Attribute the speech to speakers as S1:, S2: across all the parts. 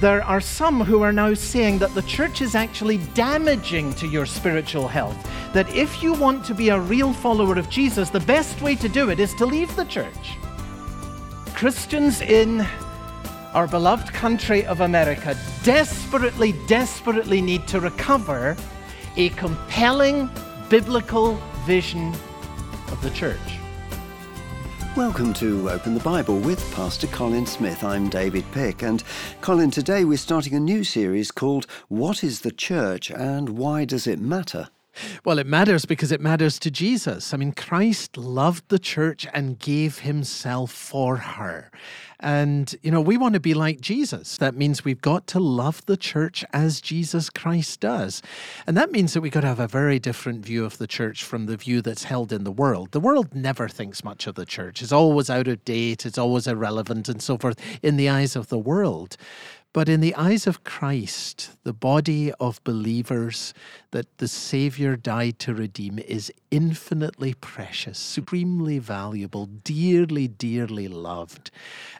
S1: there are some who are now saying that the church is actually damaging to your spiritual health. That if you want to be a real follower of Jesus, the best way to do it is to leave the church. Christians in our beloved country of America desperately, desperately need to recover a compelling biblical vision of the church.
S2: Welcome to Open the Bible with Pastor Colin Smith. I'm David Pick. And Colin, today we're starting a new series called What is the Church and Why Does It Matter?
S1: Well, it matters because it matters to Jesus. I mean, Christ loved the church and gave himself for her. And, you know, we want to be like Jesus. That means we've got to love the church as Jesus Christ does. And that means that we've got to have a very different view of the church from the view that's held in the world. The world never thinks much of the church, it's always out of date, it's always irrelevant, and so forth in the eyes of the world. But in the eyes of Christ, the body of believers that the Savior died to redeem is infinitely precious, supremely valuable, dearly, dearly loved.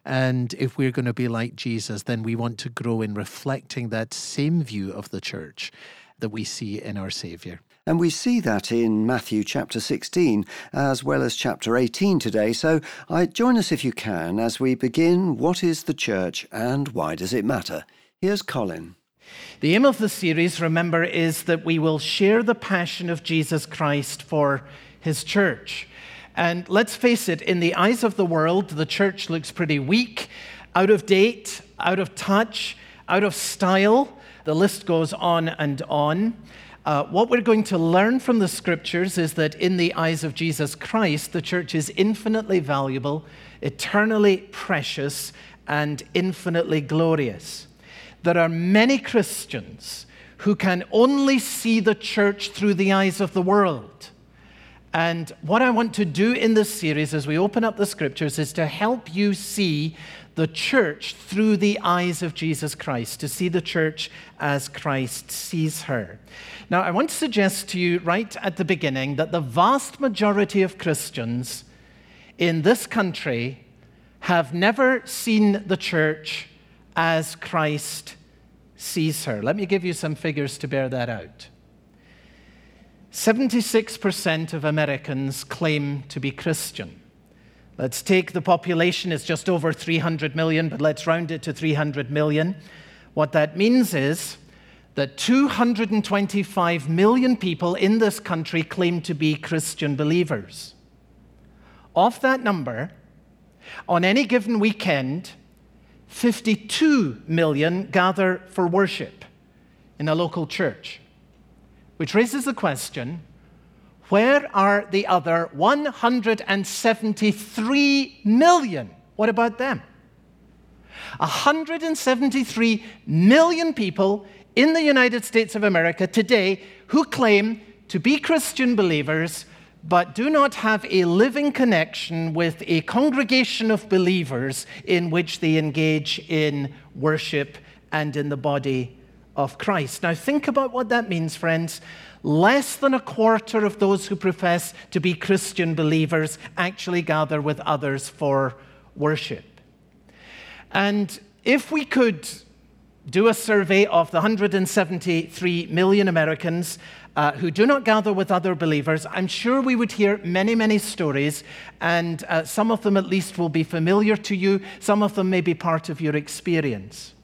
S1: And if we're going to be like Jesus, then we want to grow in reflecting that same view of the church that we see in our Savior.
S2: And we see that in Matthew chapter 16 as well as chapter 18 today. So I join us if you can as we begin What is the Church and Why Does It Matter? Here's Colin.
S1: The aim of the series, remember, is that we will share the passion of Jesus Christ for his church. And let's face it, in the eyes of the world, the church looks pretty weak, out of date, out of touch, out of style. The list goes on and on. Uh, what we're going to learn from the scriptures is that in the eyes of Jesus Christ, the church is infinitely valuable, eternally precious, and infinitely glorious. There are many Christians who can only see the church through the eyes of the world. And what I want to do in this series as we open up the scriptures is to help you see the church through the eyes of Jesus Christ, to see the church as Christ sees her. Now, I want to suggest to you right at the beginning that the vast majority of Christians in this country have never seen the church as Christ sees her. Let me give you some figures to bear that out. 76% of Americans claim to be Christian. Let's take the population, it's just over 300 million, but let's round it to 300 million. What that means is that 225 million people in this country claim to be Christian believers. Of that number, on any given weekend, 52 million gather for worship in a local church, which raises the question where are the other 173 million? What about them? 173 million people in the United States of America today who claim to be Christian believers but do not have a living connection with a congregation of believers in which they engage in worship and in the body of Christ. Now, think about what that means, friends. Less than a quarter of those who profess to be Christian believers actually gather with others for worship. And if we could do a survey of the 173 million Americans uh, who do not gather with other believers, I'm sure we would hear many, many stories, and uh, some of them at least will be familiar to you, some of them may be part of your experience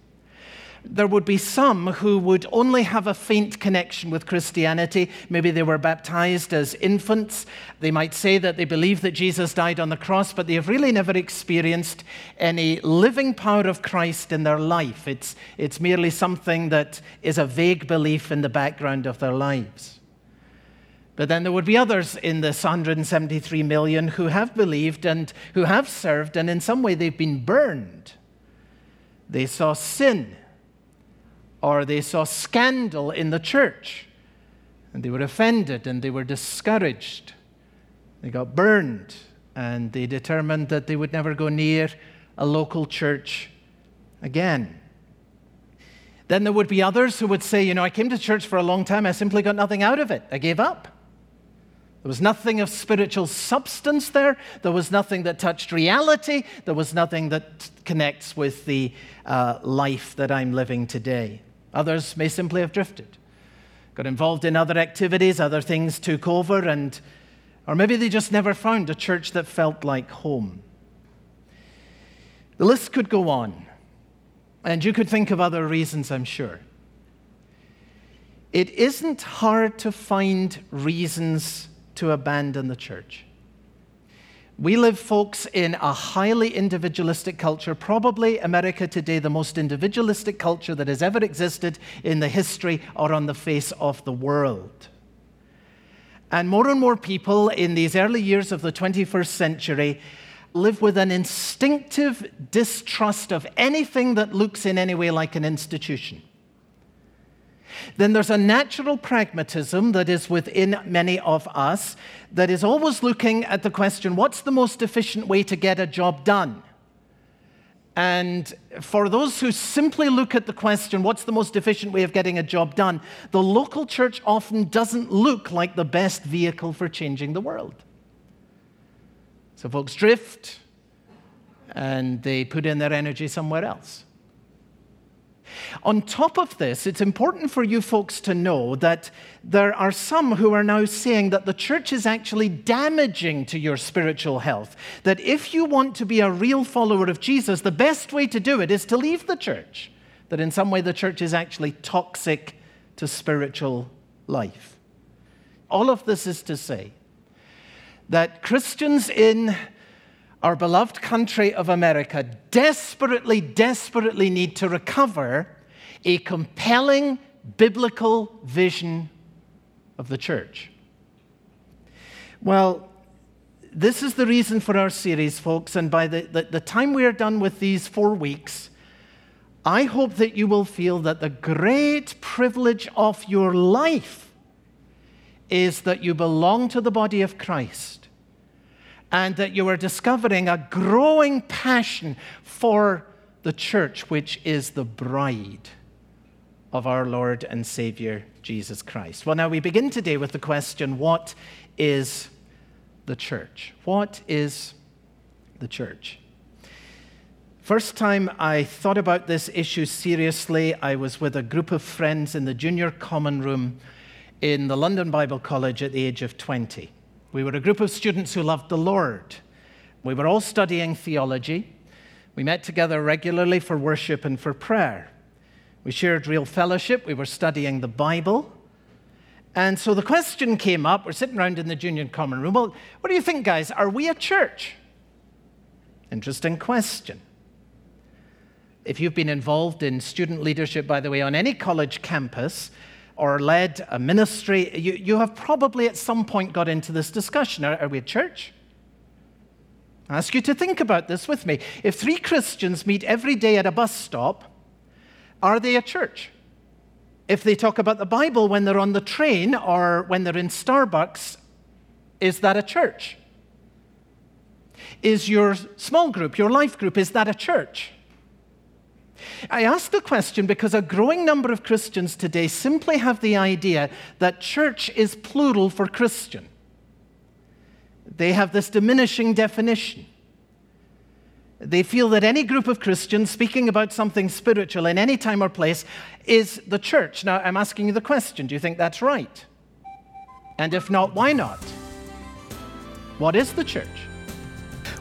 S1: there would be some who would only have a faint connection with Christianity. Maybe they were baptized as infants. They might say that they believe that Jesus died on the cross, but they have really never experienced any living power of Christ in their life. It's, it's merely something that is a vague belief in the background of their lives. But then there would be others in this 173 million who have believed and who have served, and in some way they've been burned. They saw sin or they saw scandal in the church and they were offended and they were discouraged. They got burned and they determined that they would never go near a local church again. Then there would be others who would say, You know, I came to church for a long time, I simply got nothing out of it. I gave up. There was nothing of spiritual substance there. There was nothing that touched reality. There was nothing that connects with the uh, life that I'm living today. Others may simply have drifted, got involved in other activities, other things took over, and, or maybe they just never found a church that felt like home. The list could go on, and you could think of other reasons, I'm sure. It isn't hard to find reasons to abandon the church. We live, folks, in a highly individualistic culture, probably America today, the most individualistic culture that has ever existed in the history or on the face of the world. And more and more people in these early years of the 21st century live with an instinctive distrust of anything that looks in any way like an institution then there's a natural pragmatism that is within many of us that is always looking at the question what's the most efficient way to get a job done? And for those who simply look at the question, what's the most efficient way of getting a job done, the local church often doesn't look like the best vehicle for changing the world. So folks drift and they put in their energy somewhere else. On top of this, it's important for you folks to know that there are some who are now saying that the church is actually damaging to your spiritual health. That if you want to be a real follower of Jesus, the best way to do it is to leave the church. That in some way the church is actually toxic to spiritual life. All of this is to say that Christians in our beloved country of America desperately, desperately need to recover a compelling biblical vision of the church. Well, this is the reason for our series, folks, and by the, the, the, time we are done with these four weeks, I hope that you will feel that the great privilege of your life is that you belong to the body of Christ and that you are discovering a growing passion for the church, which is the bride of our Lord and Savior Jesus Christ. Well, now we begin today with the question what is the church? What is the church? First time I thought about this issue seriously, I was with a group of friends in the junior common room in the London Bible College at the age of 20. We were a group of students who loved the Lord. We were all studying theology. We met together regularly for worship and for prayer. We shared real fellowship. We were studying the Bible. And so the question came up. We're sitting around in the junior common room. Well, what do you think, guys? Are we a church? Interesting question. If you've been involved in student leadership, by the way, on any college campus, or led a ministry, you, you have probably at some point got into this discussion. Are, are we a church? I ask you to think about this with me. If three Christians meet every day at a bus stop, are they a church? If they talk about the Bible when they're on the train or when they're in Starbucks, is that a church? Is your small group, your life group, is that a church? I ask the question because a growing number of Christians today simply have the idea that church is plural for Christian. They have this diminishing definition. They feel that any group of Christians speaking about something spiritual in any time or place is the church. Now, I'm asking you the question do you think that's right? And if not, why not? What is the church?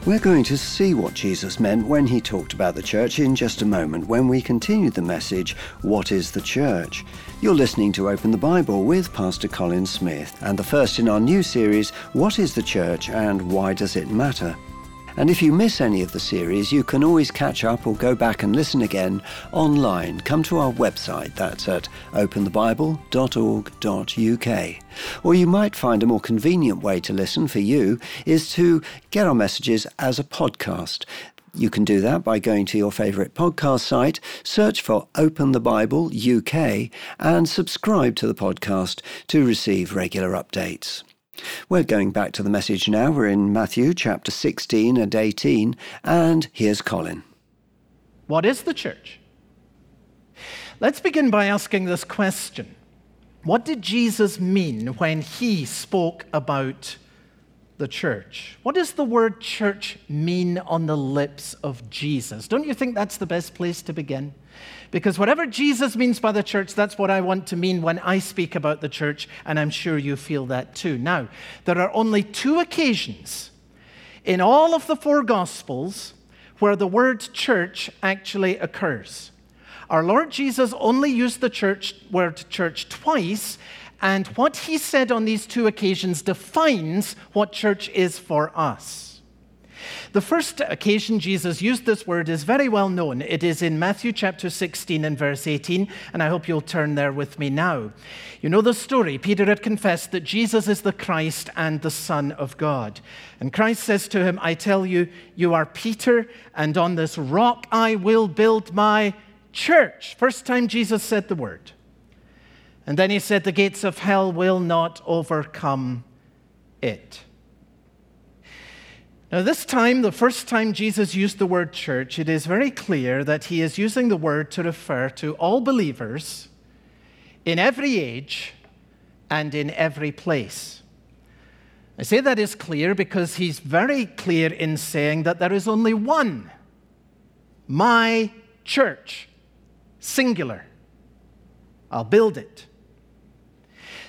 S2: We're going to see what Jesus meant when he talked about the church in just a moment when we continue the message, What is the Church? You're listening to Open the Bible with Pastor Colin Smith, and the first in our new series, What is the Church and Why Does It Matter? And if you miss any of the series, you can always catch up or go back and listen again online. Come to our website, that's at openthebible.org.uk. Or you might find a more convenient way to listen for you is to get our messages as a podcast. You can do that by going to your favourite podcast site, search for Open the Bible UK, and subscribe to the podcast to receive regular updates. We're going back to the message now. We're in Matthew chapter 16 and 18, and here's Colin.
S1: What is the church? Let's begin by asking this question What did Jesus mean when he spoke about the church? What does the word church mean on the lips of Jesus? Don't you think that's the best place to begin? Because whatever Jesus means by the church, that's what I want to mean when I speak about the church, and I'm sure you feel that too. Now, there are only two occasions in all of the four Gospels where the word church actually occurs. Our Lord Jesus only used the church word church twice, and what he said on these two occasions defines what church is for us. The first occasion Jesus used this word is very well known. It is in Matthew chapter 16 and verse 18, and I hope you'll turn there with me now. You know the story. Peter had confessed that Jesus is the Christ and the Son of God. And Christ says to him, I tell you, you are Peter, and on this rock I will build my church. First time Jesus said the word. And then he said, The gates of hell will not overcome it. Now, this time, the first time Jesus used the word church, it is very clear that he is using the word to refer to all believers in every age and in every place. I say that is clear because he's very clear in saying that there is only one, my church, singular. I'll build it.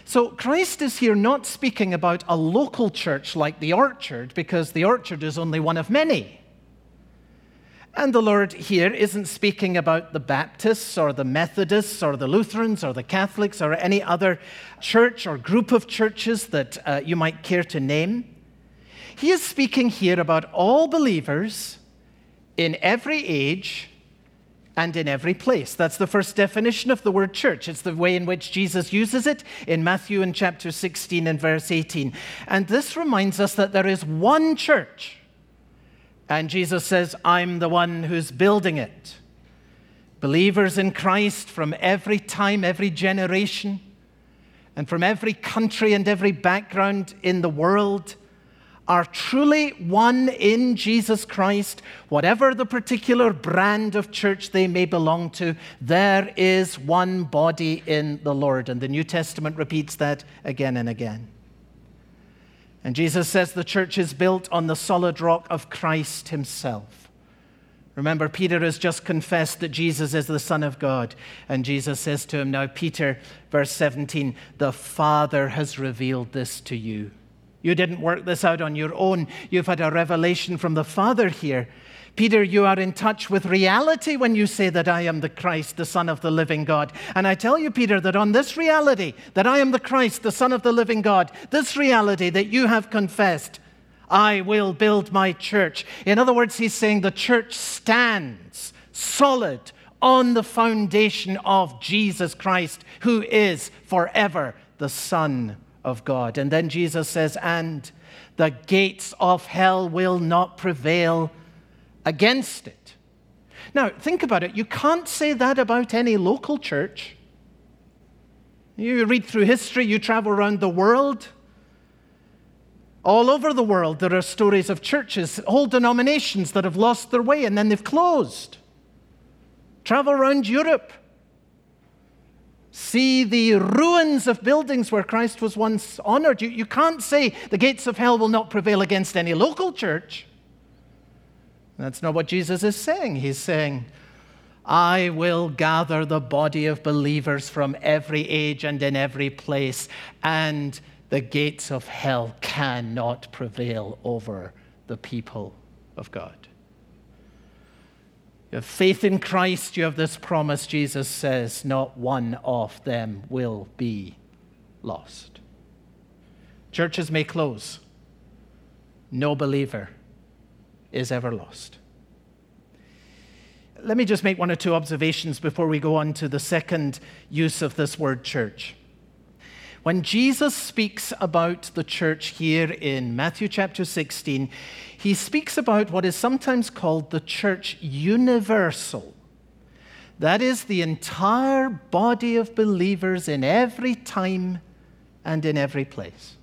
S1: So Christ is here not speaking about a local church like the orchard, because the orchard is only one of many. And the Lord here isn't speaking about the Baptists or the Methodists or the Lutherans or the Catholics or any other church or group of churches that uh, you might care to name. He is speaking here about all believers in every age and in every place. That's the first definition of the word church. It's the way in which Jesus uses it in Matthew in chapter 16 and verse 18. And this reminds us that there is one church. And Jesus says, I'm the one who's building it. Believers in Christ from every time, every generation, and from every country and every background in the world are truly one in Jesus Christ, whatever the particular brand of church they may belong to, there is one body in the Lord. And the New Testament repeats that again and again. And Jesus says the church is built on the solid rock of Christ Himself. Remember, Peter has just confessed that Jesus is the Son of God. And Jesus says to him, Now, Peter, verse 17, the Father has revealed this to you. You didn't work this out on your own. You've had a revelation from the Father here. Peter, you are in touch with reality when you say that I am the Christ, the Son of the living God. And I tell you, Peter, that on this reality, that I am the Christ, the Son of the living God, this reality that you have confessed, I will build my church. In other words, he's saying the church stands solid on the foundation of Jesus Christ, who is forever the Son of God. And then Jesus says, and the gates of hell will not prevail against it. Now, think about it. You can't say that about any local church. You read through history, you travel around the world. All over the world, there are stories of churches, whole denominations that have lost their way and then they've closed. Travel around Europe see the ruins of buildings where Christ was once honored. You, you can't say the gates of hell will not prevail against any local church. That's not what Jesus is saying. He's saying, I will gather the body of believers from every age and in every place, and the gates of hell cannot prevail over the people of God. You have faith in Christ, you have this promise, Jesus says, not one of them will be lost. Churches may close, no believer is ever lost. Let me just make one or two observations before we go on to the second use of this word church. When Jesus speaks about the church here in Matthew chapter 16, he speaks about what is sometimes called the church universal. That is the entire body of believers in every time and in every place.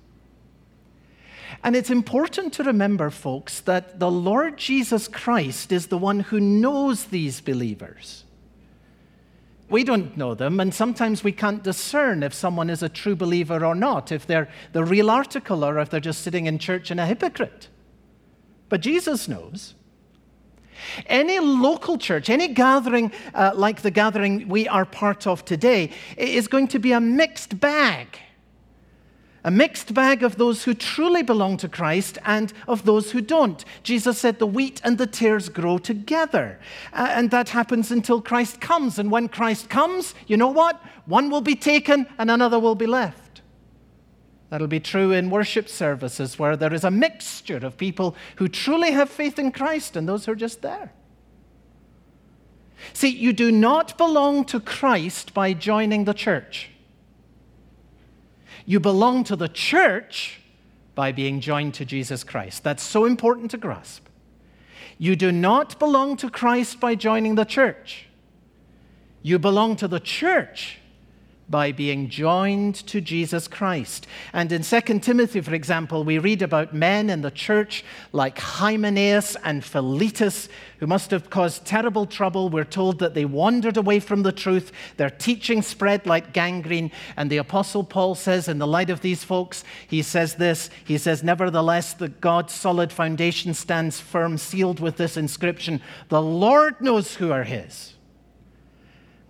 S1: And it's important to remember, folks, that the Lord Jesus Christ is the one who knows these believers. We don't know them, and sometimes we can't discern if someone is a true believer or not, if they're the real article or if they're just sitting in church and a hypocrite. But Jesus knows. Any local church, any gathering uh, like the gathering we are part of today, is going to be a mixed bag a mixed bag of those who truly belong to Christ and of those who don't. Jesus said the wheat and the tares grow together. Uh, and that happens until Christ comes. And when Christ comes, you know what? One will be taken and another will be left. That'll be true in worship services where there is a mixture of people who truly have faith in Christ and those who are just there. See, you do not belong to Christ by joining the church. You belong to the church by being joined to Jesus Christ. That's so important to grasp. You do not belong to Christ by joining the church. You belong to the church by being joined to Jesus Christ. And in 2 Timothy, for example, we read about men in the church like Hymenaeus and Philetus, who must have caused terrible trouble. We're told that they wandered away from the truth. Their teaching spread like gangrene. And the Apostle Paul says, in the light of these folks, he says this He says, Nevertheless, the God's solid foundation stands firm, sealed with this inscription The Lord knows who are his.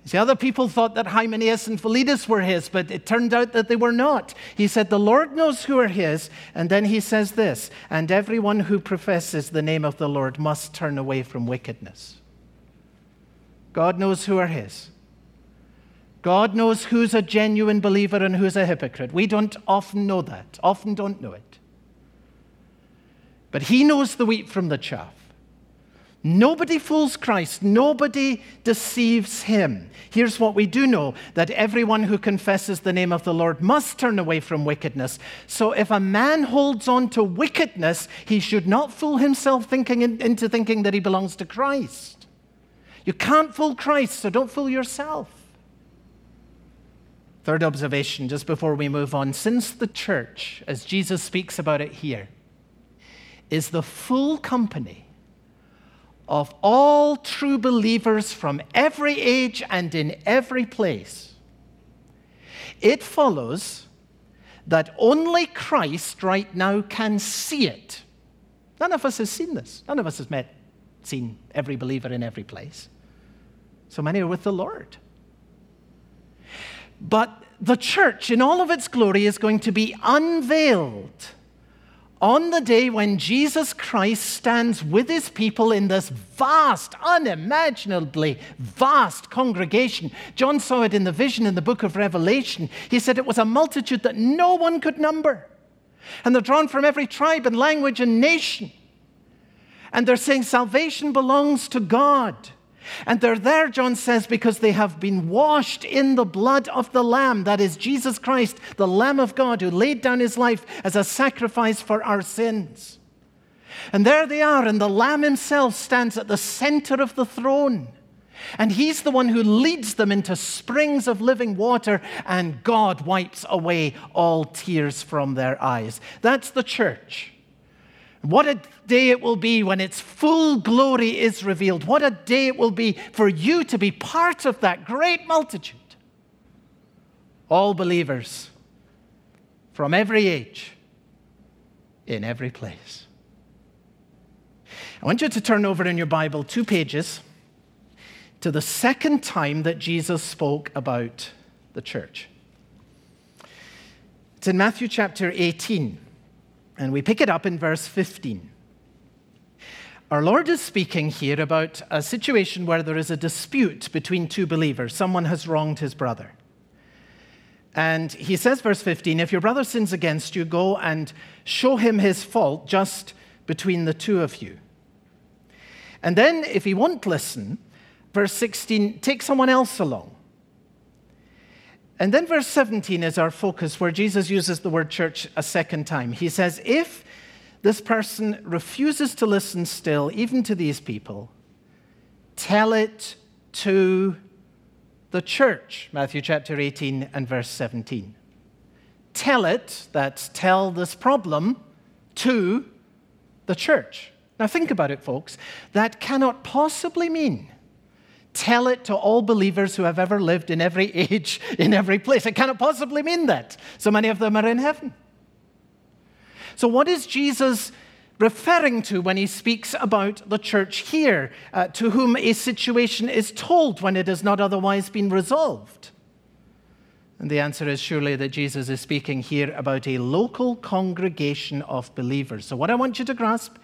S1: See, other people thought that Hymenaeus and Philetus were his, but it turned out that they were not. He said, The Lord knows who are his. And then he says this, and everyone who professes the name of the Lord must turn away from wickedness. God knows who are his. God knows who's a genuine believer and who's a hypocrite. We don't often know that, often don't know it. But he knows the wheat from the chaff. Nobody fools Christ. Nobody deceives him. Here's what we do know that everyone who confesses the name of the Lord must turn away from wickedness. So if a man holds on to wickedness, he should not fool himself thinking into thinking that he belongs to Christ. You can't fool Christ, so don't fool yourself. Third observation, just before we move on. Since the church, as Jesus speaks about it here, is the full company of all true believers from every age and in every place, it follows that only Christ right now can see it. None of us has seen this. None of us has met, seen every believer in every place. So many are with the Lord. But the church, in all of its glory, is going to be unveiled on the day when Jesus Christ stands with his people in this vast, unimaginably vast congregation. John saw it in the vision in the book of Revelation. He said it was a multitude that no one could number. And they're drawn from every tribe and language and nation. And they're saying salvation belongs to God. And they're there, John says, because they have been washed in the blood of the Lamb, that is Jesus Christ, the Lamb of God, who laid down his life as a sacrifice for our sins. And there they are, and the Lamb himself stands at the center of the throne. And he's the one who leads them into springs of living water, and God wipes away all tears from their eyes. That's the church. What a day it will be when its full glory is revealed. What a day it will be for you to be part of that great multitude. All believers from every age, in every place. I want you to turn over in your Bible two pages to the second time that Jesus spoke about the church. It's in Matthew chapter 18. And we pick it up in verse 15. Our Lord is speaking here about a situation where there is a dispute between two believers. Someone has wronged his brother. And he says, verse 15, if your brother sins against you, go and show him his fault just between the two of you. And then, if he won't listen, verse 16, take someone else along. And then verse 17 is our focus, where Jesus uses the word church a second time. He says, If this person refuses to listen still, even to these people, tell it to the church. Matthew chapter 18 and verse 17. Tell it, that's tell this problem, to the church. Now think about it, folks. That cannot possibly mean tell it to all believers who have ever lived in every age, in every place. It cannot possibly mean that. So many of them are in heaven. So, what is Jesus referring to when he speaks about the church here, uh, to whom a situation is told when it has not otherwise been resolved? And the answer is surely that Jesus is speaking here about a local congregation of believers. So, what I want you to grasp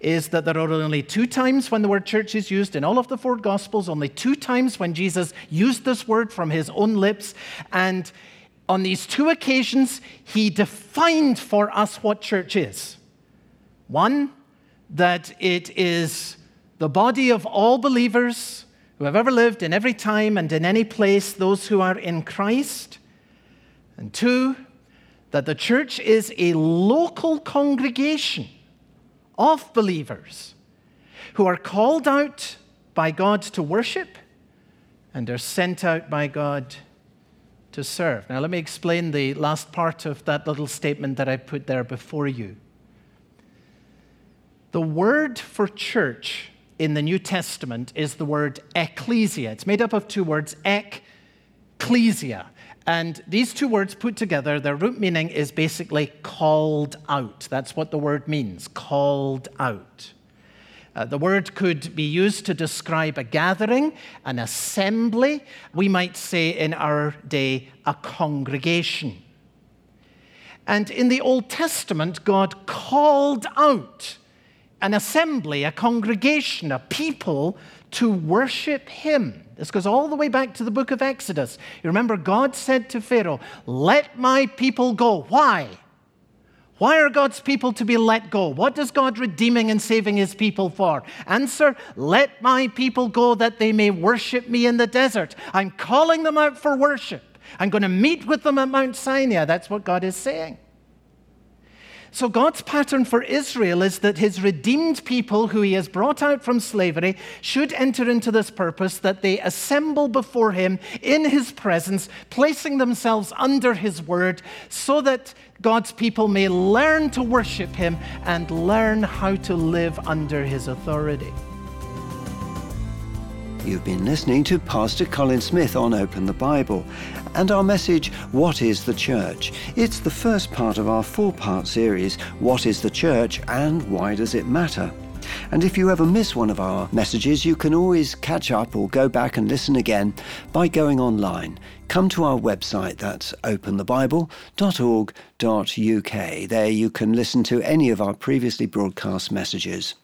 S1: is that there are only two times when the word church is used in all of the four Gospels, only two times when Jesus used this word from his own lips. And on these two occasions, he defined for us what church is. One, that it is the body of all believers who have ever lived in every time and in any place, those who are in Christ. And two, that the church is a local congregation of believers who are called out by God to worship and are sent out by God to serve. Now, let me explain the last part of that little statement that I put there before you. The word for church in the New Testament is the word ecclesia. It's made up of two words, ecclesia. And these two words put together, their root meaning is basically called out. That's what the word means, called out. Uh, the word could be used to describe a gathering, an assembly. We might say in our day, a congregation. And in the Old Testament, God called out an assembly, a congregation, a people to worship Him. This goes all the way back to the book of Exodus. You remember, God said to Pharaoh, Let my people go. Why? Why are God's people to be let go? What does God redeeming and saving his people for? Answer Let my people go that they may worship me in the desert. I'm calling them out for worship. I'm going to meet with them at Mount Sinai. That's what God is saying. So, God's pattern for Israel is that his redeemed people, who he has brought out from slavery, should enter into this purpose that they assemble before him in his presence, placing themselves under his word, so that God's people may learn to worship him and learn how to live under his authority.
S2: You've been listening to Pastor Colin Smith on Open the Bible and our message, What is the Church? It's the first part of our four part series, What is the Church and Why Does It Matter? And if you ever miss one of our messages, you can always catch up or go back and listen again by going online. Come to our website, that's openthebible.org.uk. There you can listen to any of our previously broadcast messages.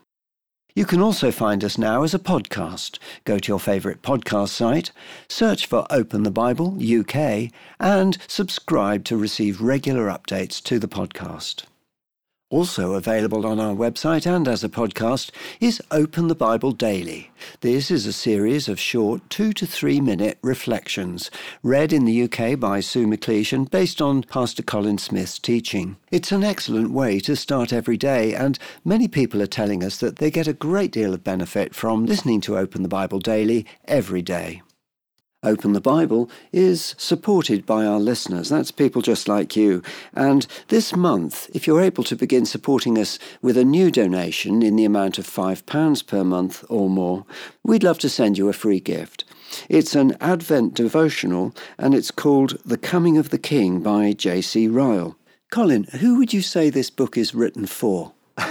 S2: You can also find us now as a podcast. Go to your favourite podcast site, search for Open the Bible UK, and subscribe to receive regular updates to the podcast. Also available on our website and as a podcast is Open the Bible Daily. This is a series of short two to three minute reflections, read in the UK by Sue McLeish and based on Pastor Colin Smith's teaching. It's an excellent way to start every day, and many people are telling us that they get a great deal of benefit from listening to Open the Bible Daily every day. Open the Bible is supported by our listeners. That's people just like you. And this month, if you're able to begin supporting us with a new donation in the amount of £5 per month or more, we'd love to send you a free gift. It's an Advent devotional and it's called The Coming of the King by J.C. Ryle. Colin, who would you say this book is written for?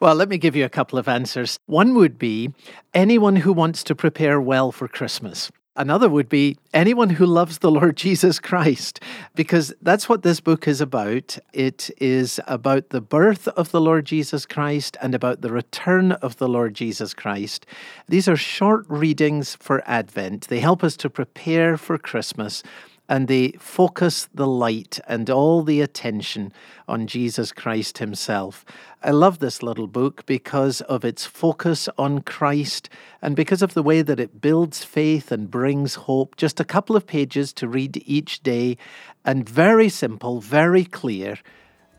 S1: well, let me give you a couple of answers. One would be anyone who wants to prepare well for Christmas. Another would be anyone who loves the Lord Jesus Christ, because that's what this book is about. It is about the birth of the Lord Jesus Christ and about the return of the Lord Jesus Christ. These are short readings for Advent. They help us to prepare for Christmas and they focus the light and all the attention on Jesus Christ Himself. I love this little book because of its focus on Christ and because of the way that it builds faith and brings hope. Just a couple of pages to read each day, and very simple, very clear,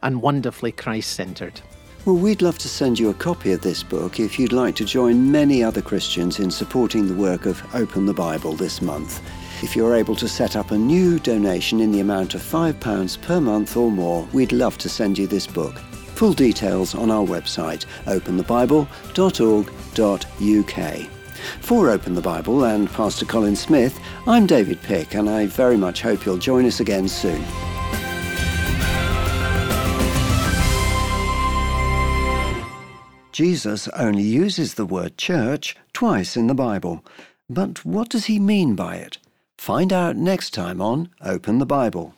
S1: and wonderfully Christ centered.
S2: Well, we'd love to send you a copy of this book if you'd like to join many other Christians in supporting the work of Open the Bible this month. If you're able to set up a new donation in the amount of £5 per month or more, we'd love to send you this book. Full details on our website, openthebible.org.uk. For Open the Bible and Pastor Colin Smith, I'm David Pick, and I very much hope you'll join us again soon. Jesus only uses the word church twice in the Bible. But what does he mean by it? Find out next time on Open the Bible.